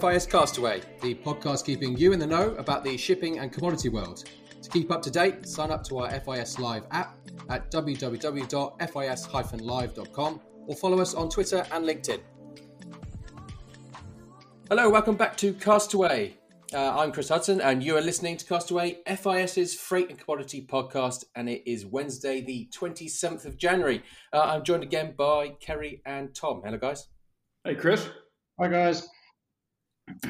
FIS Castaway, the podcast keeping you in the know about the shipping and commodity world. To keep up to date, sign up to our FIS Live app at www.fis-live.com or follow us on Twitter and LinkedIn. Hello, welcome back to Castaway. Uh, I'm Chris Hudson, and you are listening to Castaway, FIS's Freight and Commodity podcast, and it is Wednesday, the 27th of January. Uh, I'm joined again by Kerry and Tom. Hello, guys. Hey, Chris. Hi, guys.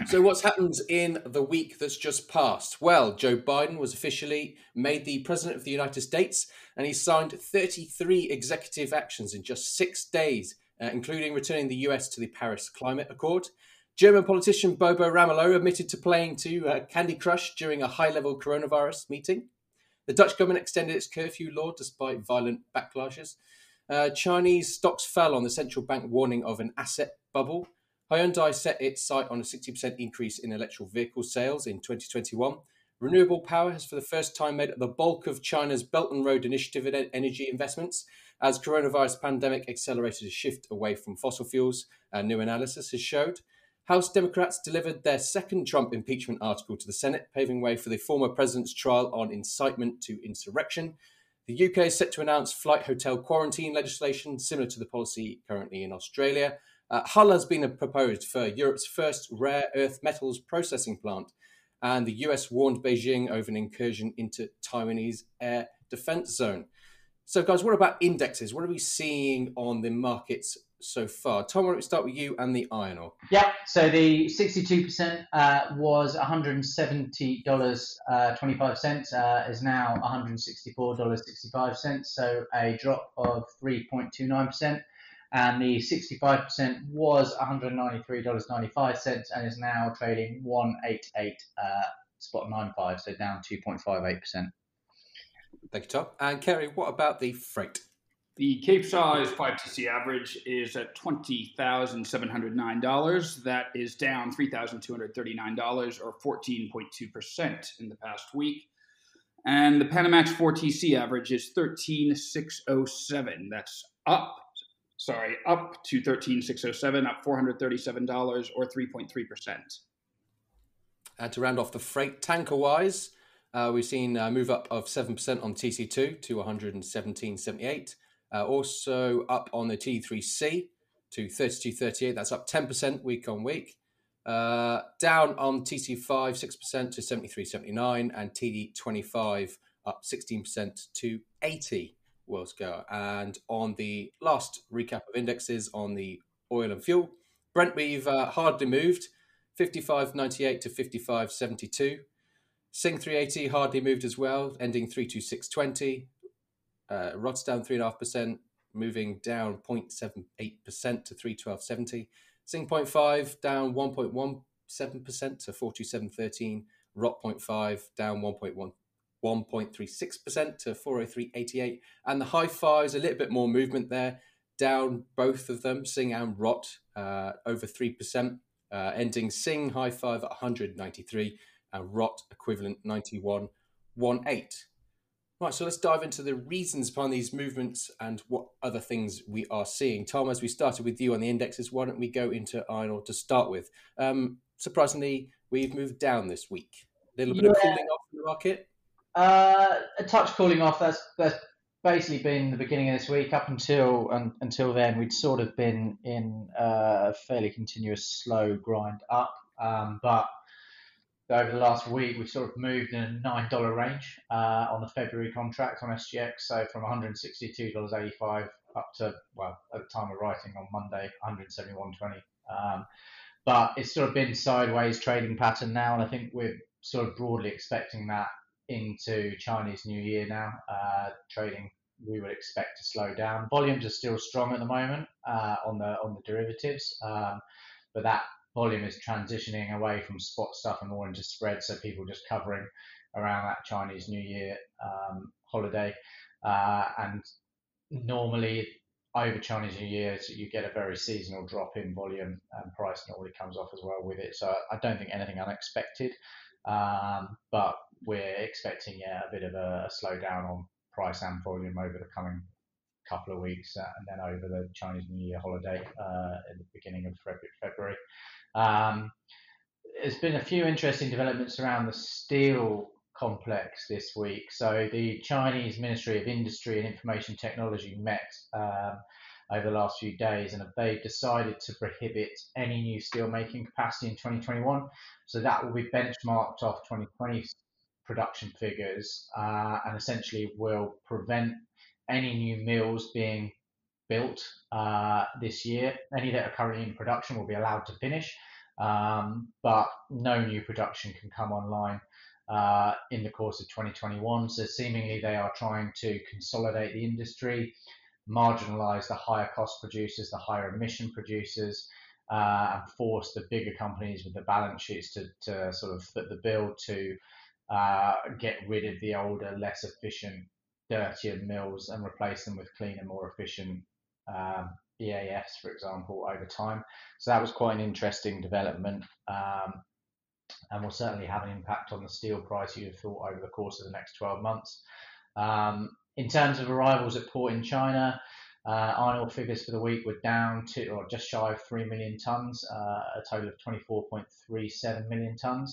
So, what's happened in the week that's just passed? Well, Joe Biden was officially made the President of the United States, and he signed 33 executive actions in just six days, uh, including returning the US to the Paris Climate Accord. German politician Bodo Ramelow admitted to playing to uh, Candy Crush during a high level coronavirus meeting. The Dutch government extended its curfew law despite violent backlashes. Uh, Chinese stocks fell on the central bank warning of an asset bubble. Hyundai set its sight on a 60% increase in electric vehicle sales in 2021. Renewable power has for the first time made up the bulk of China's Belt and Road Initiative energy investments as coronavirus pandemic accelerated a shift away from fossil fuels, a new analysis has showed. House Democrats delivered their second Trump impeachment article to the Senate, paving way for the former president's trial on incitement to insurrection. The UK is set to announce flight hotel quarantine legislation similar to the policy currently in Australia. Uh, Hull has been proposed for Europe's first rare earth metals processing plant, and the US warned Beijing over an incursion into Taiwanese air defense zone. So, guys, what about indexes? What are we seeing on the markets so far. Tom, why don't we start with you and the iron ore? Yeah, so the 62% uh, was $170.25, uh, uh, is now $164.65, so a drop of 3.29%. And the 65% was $193.95 and is now trading 188 uh, spot 95, so down 2.58%. Thank you, Tom. And Kerry, what about the freight? The Cape Size 5TC average is at $20,709. That is down $3,239 or 14.2% in the past week. And the Panamax 4TC average is 13607. That's up, sorry, up to 13607, up $437 or 3.3%. And to round off the freight tanker wise, uh, we've seen a move up of 7% on TC2 to 117.78. Uh, also up on the T3C to 32.38. That's up 10% week on week. Uh, down on TC5, 6% to 73.79. And TD25 up 16% to 80 worlds ago. And on the last recap of indexes on the oil and fuel, Brent, we've uh, hardly moved 55.98 to 55.72. Sing 380 hardly moved as well, ending 326.20. Uh, Rod's down 3.5%, moving down 0.78% to 312.70. Sing 0.5 down 1.17% to 427.13. Rot 0.5 down 1.1. 1.36% to 403.88. And the high fives, a little bit more movement there, down both of them, Sing and Rot, uh, over 3%, uh, ending Sing high five at 193 and Rot equivalent 91.18. Right, so let's dive into the reasons behind these movements and what other things we are seeing. Tom, as we started with you on the indexes, why don't we go into iron ore to start with? Um, surprisingly, we've moved down this week. A little bit yeah. of cooling off in the market. Uh, a touch cooling off. That's that's basically been the beginning of this week. Up until until then, we'd sort of been in a fairly continuous slow grind up. Um, but over the last week, we've sort of moved in a nine dollar range uh, on the February contract on SGX. So from 162.85 up to well, at the time of writing on Monday, 171.20. Um, but it's sort of been sideways trading pattern now, and I think we're sort of broadly expecting that into Chinese New Year now. Uh, trading we would expect to slow down. Volumes are still strong at the moment uh, on the on the derivatives, um, but that volume is transitioning away from spot stuff and more into spread. So people just covering around that Chinese New Year um, holiday. Uh, and normally over Chinese New Year, so you get a very seasonal drop in volume and price normally comes off as well with it. So I don't think anything unexpected, um, but we're expecting yeah, a bit of a, slowdown on price and volume over the coming couple of weeks uh, and then over the Chinese New Year holiday uh, in the beginning of February. Um, there's been a few interesting developments around the steel complex this week. So the Chinese Ministry of Industry and Information Technology met um, over the last few days, and they've decided to prohibit any new steelmaking capacity in 2021. So that will be benchmarked off 2020 production figures, uh, and essentially will prevent any new mills being built uh, this year. Any that are currently in production will be allowed to finish, um, but no new production can come online uh, in the course of 2021. So seemingly they are trying to consolidate the industry, marginalize the higher cost producers, the higher emission producers, uh, and force the bigger companies with the balance sheets to, to sort of foot the bill to uh, get rid of the older, less efficient, dirtier mills and replace them with cleaner, more efficient um, EAFs, for example, over time. So that was quite an interesting development. Um, and will certainly have an impact on the steel price you'd have thought over the course of the next 12 months. Um, in terms of arrivals at port in China, uh, iron ore figures for the week were down to or just shy of 3 million tonnes, uh, a total of 24.37 million tonnes.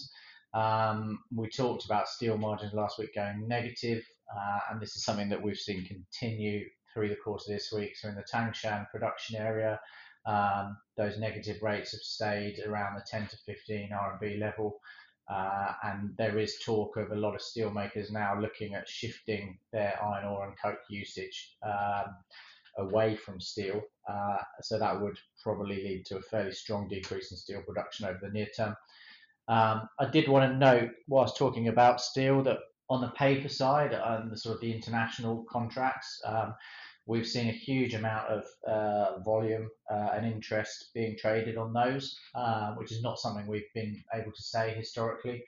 Um, we talked about steel margins last week going negative, uh, and this is something that we've seen continue through the course of this week. So in the Tangshan production area, um, those negative rates have stayed around the 10 to 15 RMB level. Uh, and there is talk of a lot of steelmakers now looking at shifting their iron ore and coke usage um, away from steel. Uh, so that would probably lead to a fairly strong decrease in steel production over the near term. Um, I did want to note, whilst talking about steel, that on the paper side and the sort of the international contracts, um, We've seen a huge amount of uh, volume uh, and interest being traded on those, uh, which is not something we've been able to say historically.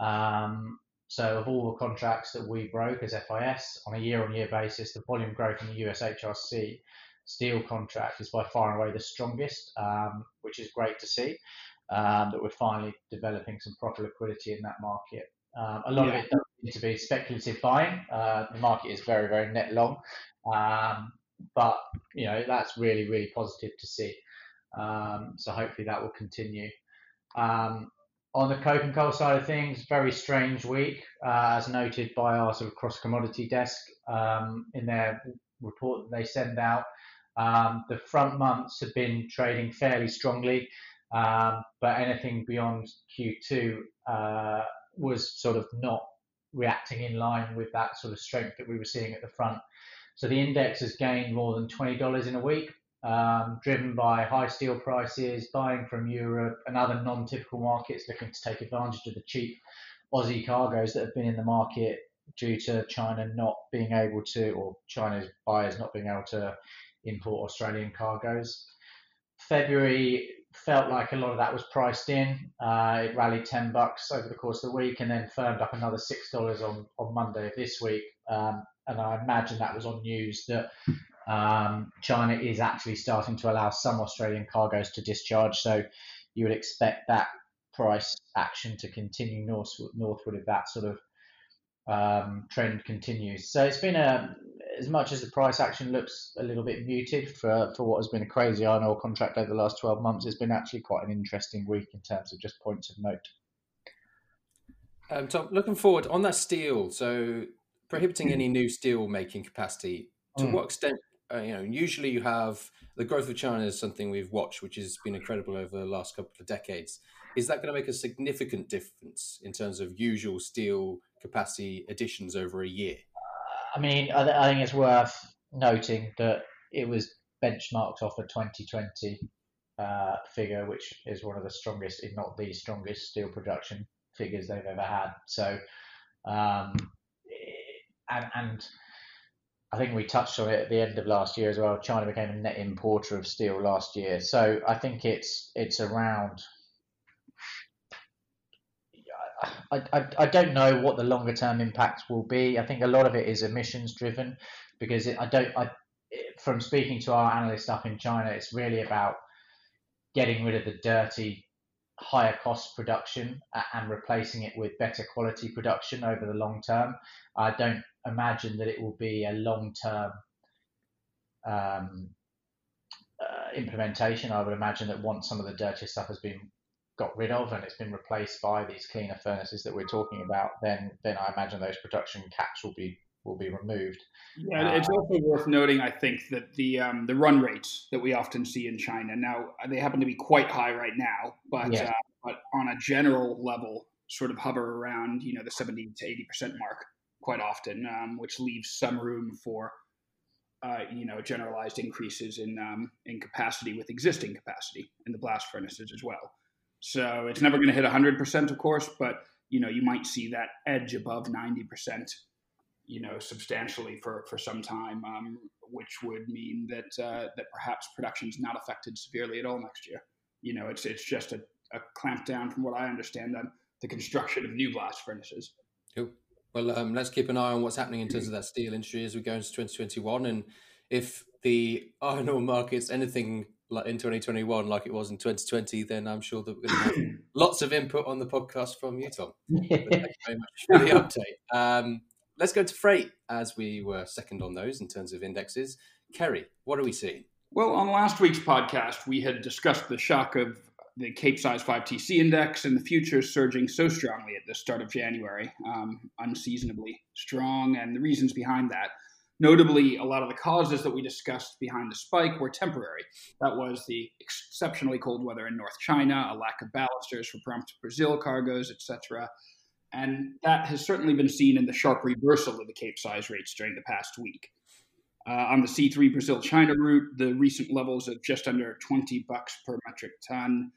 Um, so, of all the contracts that we broke as FIS on a year-on-year basis, the volume growth in the US HRC steel contract is by far and away the strongest, um, which is great to see. Um, that we're finally developing some proper liquidity in that market. Um, a lot yeah. of it does need to be speculative buying. Uh, the market is very, very net long, um, but you know that's really really positive to see. Um, so hopefully that will continue. Um, on the coke and coal side of things, very strange week, uh, as noted by our sort of cross commodity desk um, in their report that they send out. Um, the front months have been trading fairly strongly, um, but anything beyond Q2 uh, was sort of not reacting in line with that sort of strength that we were seeing at the front. So the index has gained more than $20 in a week, um, driven by high steel prices, buying from Europe and other non typical markets looking to take advantage of the cheap Aussie cargoes that have been in the market due to China not being able to, or China's buyers not being able to import Australian cargoes. February felt like a lot of that was priced in. Uh, it rallied 10 bucks over the course of the week and then firmed up another $6 on, on Monday of this week. Um, and I imagine that was on news that um, China is actually starting to allow some Australian cargoes to discharge. So you would expect that price action to continue north, northward if that sort of um, trend continues. So it's been a as much as the price action looks a little bit muted for, for what has been a crazy iron ore contract over the last 12 months, it's been actually quite an interesting week in terms of just points of note. Um, Tom, looking forward on that steel. So prohibiting any new steel making capacity. To mm. what extent? Uh, you know, usually you have the growth of China is something we've watched, which has been incredible over the last couple of decades. Is that going to make a significant difference in terms of usual steel capacity additions over a year? I mean, I, I think it's worth noting that it was benchmarked off a 2020 uh, figure, which is one of the strongest, if not the strongest, steel production figures they've ever had. So, um, and, and I think we touched on it at the end of last year as well. China became a net importer of steel last year, so I think it's it's around. I, I, I don't know what the longer term impacts will be. I think a lot of it is emissions driven, because it, I don't. I from speaking to our analysts up in China, it's really about getting rid of the dirty higher cost production and replacing it with better quality production over the long term. I don't imagine that it will be a long term um, uh, implementation. I would imagine that once some of the dirty stuff has been got rid of and it's been replaced by these cleaner furnaces that we're talking about, then then I imagine those production caps will be will be removed. Yeah, it's uh, also worth noting, I think, that the um, the run rates that we often see in China now they happen to be quite high right now, but yeah. uh, but on a general level, sort of hover around you know the seventy to eighty percent mark quite often, um, which leaves some room for uh, you know generalized increases in um, in capacity with existing capacity in the blast furnaces as well. So it's never going to hit 100%, of course, but you know you might see that edge above 90%, you know, substantially for for some time, um, which would mean that uh, that perhaps production is not affected severely at all next year. You know, it's it's just a, a clamp down, from what I understand, on the construction of new blast furnaces. Cool. Well, um, let's keep an eye on what's happening in terms of that steel industry as we go into 2021, and if the iron ore market's anything like in 2021 like it was in 2020 then i'm sure that we're going to have lots of input on the podcast from you tom. Thank you very much for the update. Um, let's go to freight as we were second on those in terms of indexes. Kerry what are we seeing well on last week's podcast we had discussed the shock of the Cape Size 5TC index and the futures surging so strongly at the start of January, um, unseasonably strong, and the reasons behind that. Notably, a lot of the causes that we discussed behind the spike were temporary. That was the exceptionally cold weather in North China, a lack of ballasters for prompt Brazil cargoes, etc. And that has certainly been seen in the sharp reversal of the Capesize rates during the past week. Uh, on the C3 Brazil China route, the recent levels of just under 20 bucks per metric ton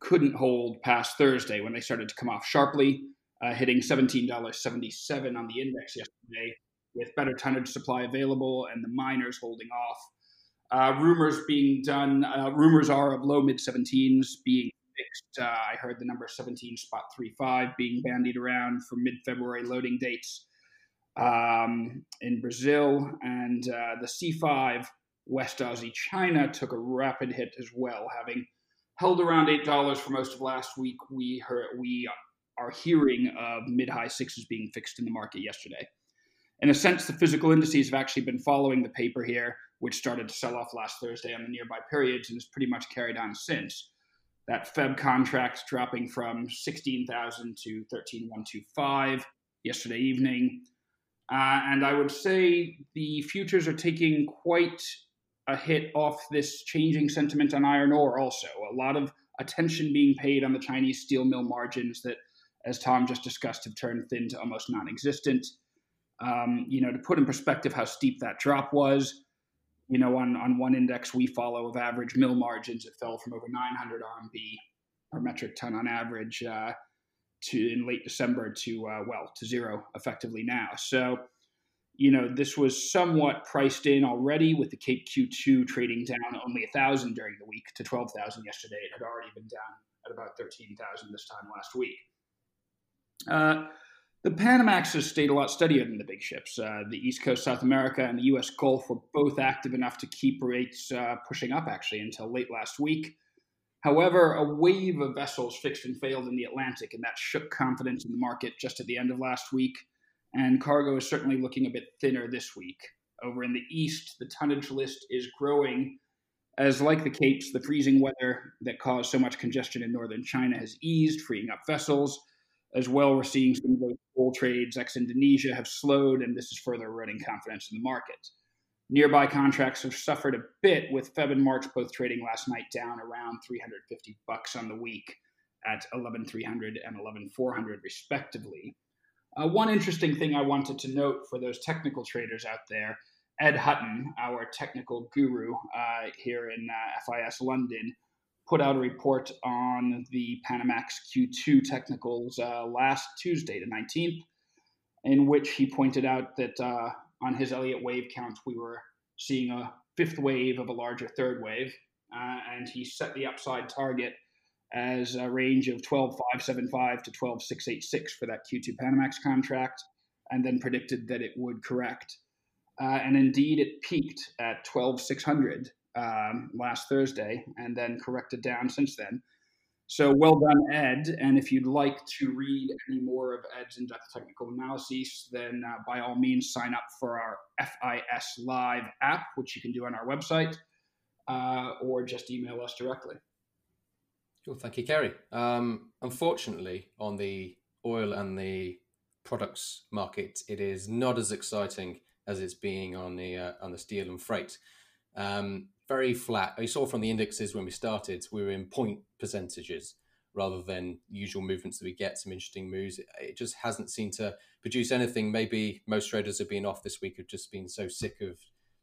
couldn't hold past Thursday when they started to come off sharply, uh, hitting $17.77 on the index yesterday with better tonnage supply available and the miners holding off. Uh, rumors being done, uh, rumors are of low mid 17s being fixed. Uh, I heard the number 17 spot 35 being bandied around for mid February loading dates um, in Brazil. And uh, the C5 West Aussie China took a rapid hit as well, having held around $8 for most of last week. We, heard, we are hearing of mid high sixes being fixed in the market yesterday in a sense, the physical indices have actually been following the paper here, which started to sell off last Thursday on the nearby periods and has pretty much carried on since. That Feb contract dropping from 16,000 to 13,125 yesterday evening. Uh, and I would say the futures are taking quite a hit off this changing sentiment on iron ore, also. A lot of attention being paid on the Chinese steel mill margins that, as Tom just discussed, have turned thin to almost non existent. Um, you know, to put in perspective how steep that drop was, you know, on, on one index we follow of average mill margins, it fell from over 900 RMB per metric ton on average uh, to in late December to uh, well to zero effectively now. So, you know, this was somewhat priced in already with the Cape Q2 trading down only a thousand during the week to 12,000 yesterday. It had already been down at about 13,000 this time last week. Uh, the Panamax has stayed a lot steadier than the big ships. Uh, the East Coast, South America, and the U.S. Gulf were both active enough to keep rates uh, pushing up actually until late last week. However, a wave of vessels fixed and failed in the Atlantic, and that shook confidence in the market just at the end of last week. And cargo is certainly looking a bit thinner this week. Over in the east, the tonnage list is growing as, like the Capes, the freezing weather that caused so much congestion in northern China has eased, freeing up vessels. As well, we're seeing some of those coal trades ex Indonesia have slowed, and this is further eroding confidence in the market. Nearby contracts have suffered a bit, with Feb and March both trading last night down around 350 bucks on the week at 11,300 and 11,400 respectively. Uh, one interesting thing I wanted to note for those technical traders out there, Ed Hutton, our technical guru uh, here in uh, FIS London, put out a report on the Panamax Q2 technicals uh, last Tuesday, the 19th, in which he pointed out that uh, on his Elliott wave count, we were seeing a fifth wave of a larger third wave. Uh, and he set the upside target as a range of 12,575 to 12,686 for that Q2 Panamax contract, and then predicted that it would correct. Uh, and indeed, it peaked at 12,600 um, last Thursday and then corrected down since then. So well done, Ed. And if you'd like to read any more of Ed's in depth technical analyses, then uh, by all means sign up for our FIS Live app, which you can do on our website, uh, or just email us directly. Cool, thank you, Kerry. Um, unfortunately, on the oil and the products market, it is not as exciting as it's being on the uh, on the steel and freight. Um, very flat. I saw from the indexes when we started, we were in point percentages rather than usual movements that we get. Some interesting moves. It just hasn't seemed to produce anything. Maybe most traders have been off this week, have just been so sick of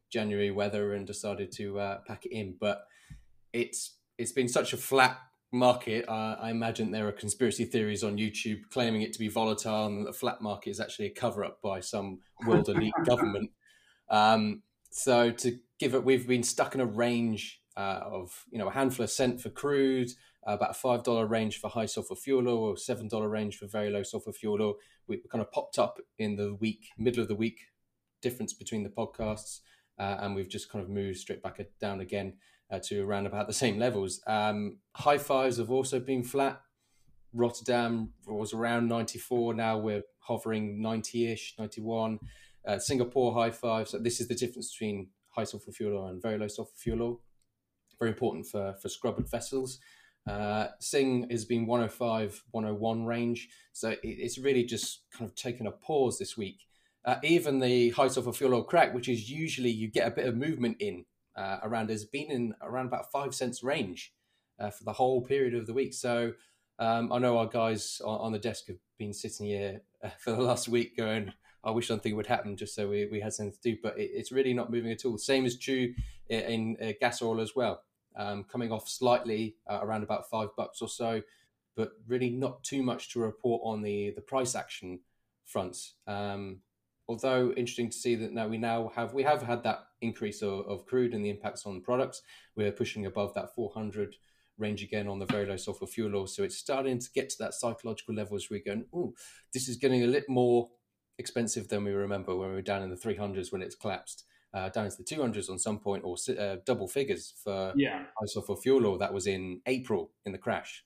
January weather and decided to uh, pack it in. But it's it's been such a flat market, uh, I imagine there are conspiracy theories on YouTube claiming it to be volatile and the flat market is actually a cover up by some world elite government. Um, so to give it, we've been stuck in a range uh, of you know a handful of cent for crude, uh, about a five dollar range for high sulfur fuel oil, or seven dollar range for very low sulfur fuel oil. We kind of popped up in the week, middle of the week, difference between the podcasts, uh, and we've just kind of moved straight back down again uh, to around about the same levels. Um, high fives have also been flat. Rotterdam was around 94. Now we're hovering 90 ish, 91. Uh, Singapore high five. So this is the difference between high sulfur fuel oil and very low sulfur fuel oil. Very important for, for scrubbered vessels. Uh, Sing has been 105, 101 range. So it, it's really just kind of taken a pause this week. Uh, even the high sulfur fuel oil crack, which is usually you get a bit of movement in uh, around has been in around about five cents range uh, for the whole period of the week. So um, I know our guys on, on, the desk have been sitting here uh, for the last week going, I wish something would happen just so we, we had something to do, but it, it's really not moving at all. Same is true in, in uh, gas oil as well, um, coming off slightly uh, around about five bucks or so, but really not too much to report on the, the price action front. Um, although interesting to see that now we now have we have had that increase of, of crude and the impacts on products. We're pushing above that 400 range again on the very low sulfur fuel oil. So it's starting to get to that psychological level as we're going, oh, this is getting a little more expensive than we remember when we were down in the 300s when it's collapsed. Uh, down into the 200s on some point or uh, double figures for yeah. sulfur fuel oil. That was in April in the crash.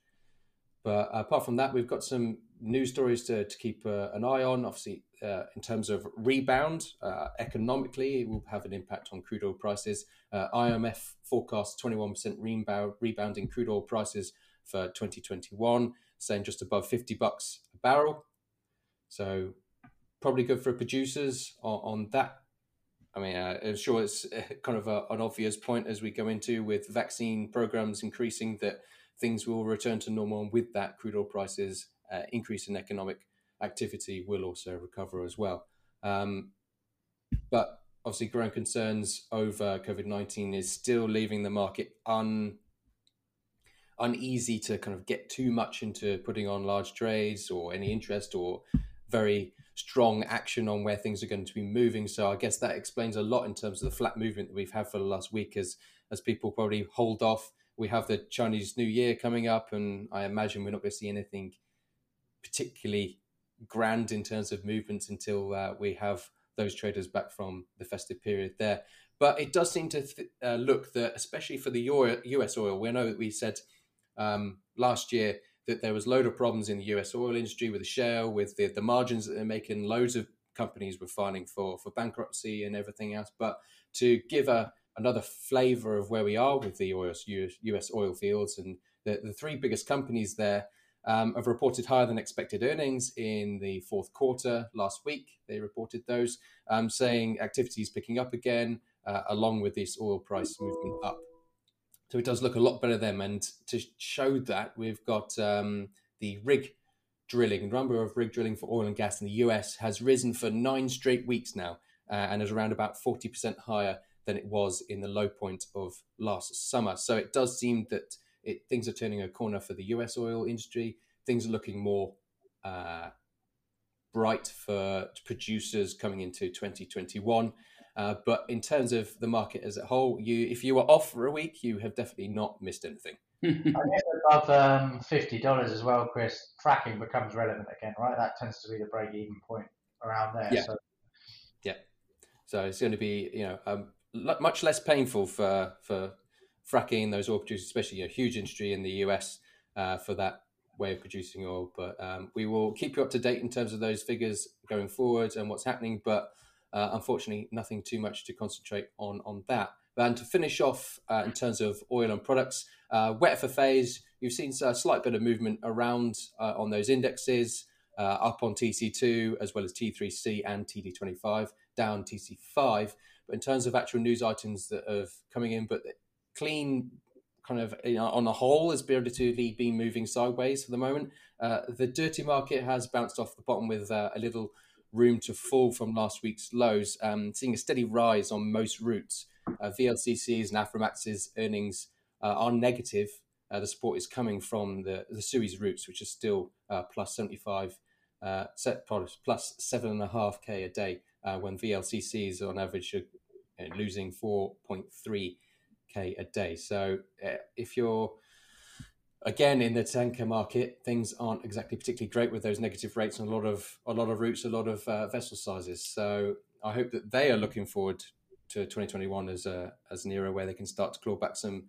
But apart from that, we've got some news stories to, to keep uh, an eye on. Obviously, uh, in terms of rebound, uh, economically, it will have an impact on crude oil prices. Uh, IMF forecasts 21% rebound, rebound in crude oil prices for 2021, saying just above 50 bucks a barrel. So, probably good for producers on, on that. I mean, uh, I'm sure it's uh, kind of a, an obvious point as we go into with vaccine programs increasing that things will return to normal. And with that, crude oil prices uh, increase in economic activity will also recover as well. Um, but obviously, growing concerns over COVID 19 is still leaving the market un, uneasy to kind of get too much into putting on large trades or any interest or very strong action on where things are going to be moving. So I guess that explains a lot in terms of the flat movement that we've had for the last week as as people probably hold off. We have the Chinese New Year coming up, and I imagine we're not going to see anything particularly grand in terms of movements until uh, we have those traders back from the festive period there. But it does seem to th- uh, look that, especially for the US oil, we know that we said um, last year that there was load of problems in the US oil industry with the shale, with the, the margins that they're making. Loads of companies were filing for for bankruptcy and everything else. But to give a another flavor of where we are with the US, US oil fields and the, the three biggest companies there um, have reported higher than expected earnings in the fourth quarter last week. They reported those, um, saying activity is picking up again, uh, along with this oil price movement up. So it does look a lot better then. And to show that, we've got um, the rig drilling, the number of rig drilling for oil and gas in the US has risen for nine straight weeks now uh, and is around about 40% higher than it was in the low point of last summer. So it does seem that it, things are turning a corner for the US oil industry. Things are looking more uh, bright for producers coming into 2021. Uh, but in terms of the market as a whole, you if you were off for a week, you have definitely not missed anything. Above um, fifty dollars as well, Chris. Fracking becomes relevant again, right? That tends to be the break-even point around there. Yeah. So. Yeah. So it's going to be you know um, much less painful for for fracking those oil producers, especially a huge industry in the US uh, for that way of producing oil. But um, we will keep you up to date in terms of those figures going forward and what's happening. But uh, unfortunately, nothing too much to concentrate on on that. And to finish off uh, in terms of oil and products, uh, wet FFAs, you've seen a slight bit of movement around uh, on those indexes, uh, up on TC2 as well as T3C and TD25, down TC5. But in terms of actual news items that are coming in, but clean kind of you know, on the whole has relatively been moving sideways for the moment. Uh, the dirty market has bounced off the bottom with uh, a little room to fall from last week's lows, um, seeing a steady rise on most routes. Uh, VLCCs and Aframax's earnings uh, are negative. Uh, the support is coming from the, the Suez routes, which is still uh, plus 75, set, products, plus 7.5k a day, when VLCCs on average are losing 4.3 k a day. So uh, if you're again in the tanker market, things aren't exactly particularly great with those negative rates on a lot of a lot of routes, a lot of uh, vessel sizes. So I hope that they are looking forward to 2021 as a as an era where they can start to claw back some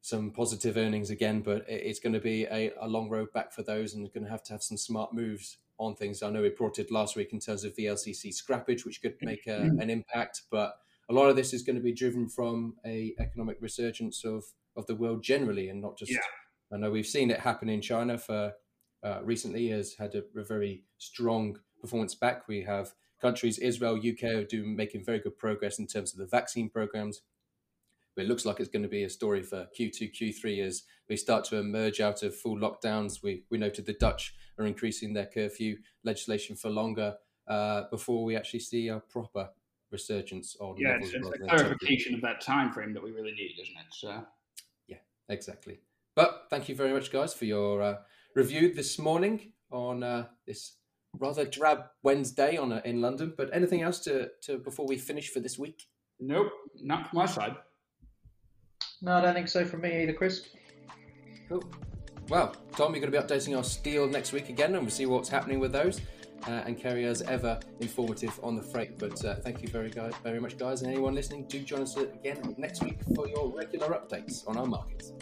some positive earnings again. But it's going to be a, a long road back for those, and going to have to have some smart moves on things. I know we reported last week in terms of VLCC scrappage, which could make a, an impact, but a lot of this is going to be driven from a economic resurgence of of the world generally, and not just. Yeah. I know we've seen it happen in China for uh, recently has had a, a, very strong performance back. We have countries, Israel, UK, are doing making very good progress in terms of the vaccine programs. But it looks like it's going to be a story for Q2, Q3 as we start to emerge out of full lockdowns. We we noted the Dutch are increasing their curfew legislation for longer uh, before we actually see a proper resurgence on yeah, it's, it's the clarification of that time frame that we really need, isn't it? So yeah, exactly. But thank you very much, guys, for your uh, review this morning on uh, this rather drab Wednesday on uh, in London. But anything else to, to before we finish for this week? Nope, not from my side. No, I don't think so from me either, Chris. Cool. Well, Tom, you're going to be updating our steel next week again, and we'll see what's happening with those uh, and Kerry, as ever, informative on the freight. But uh, thank you very, guys, very much, guys. And anyone listening, do join us again next week for your regular updates on our markets.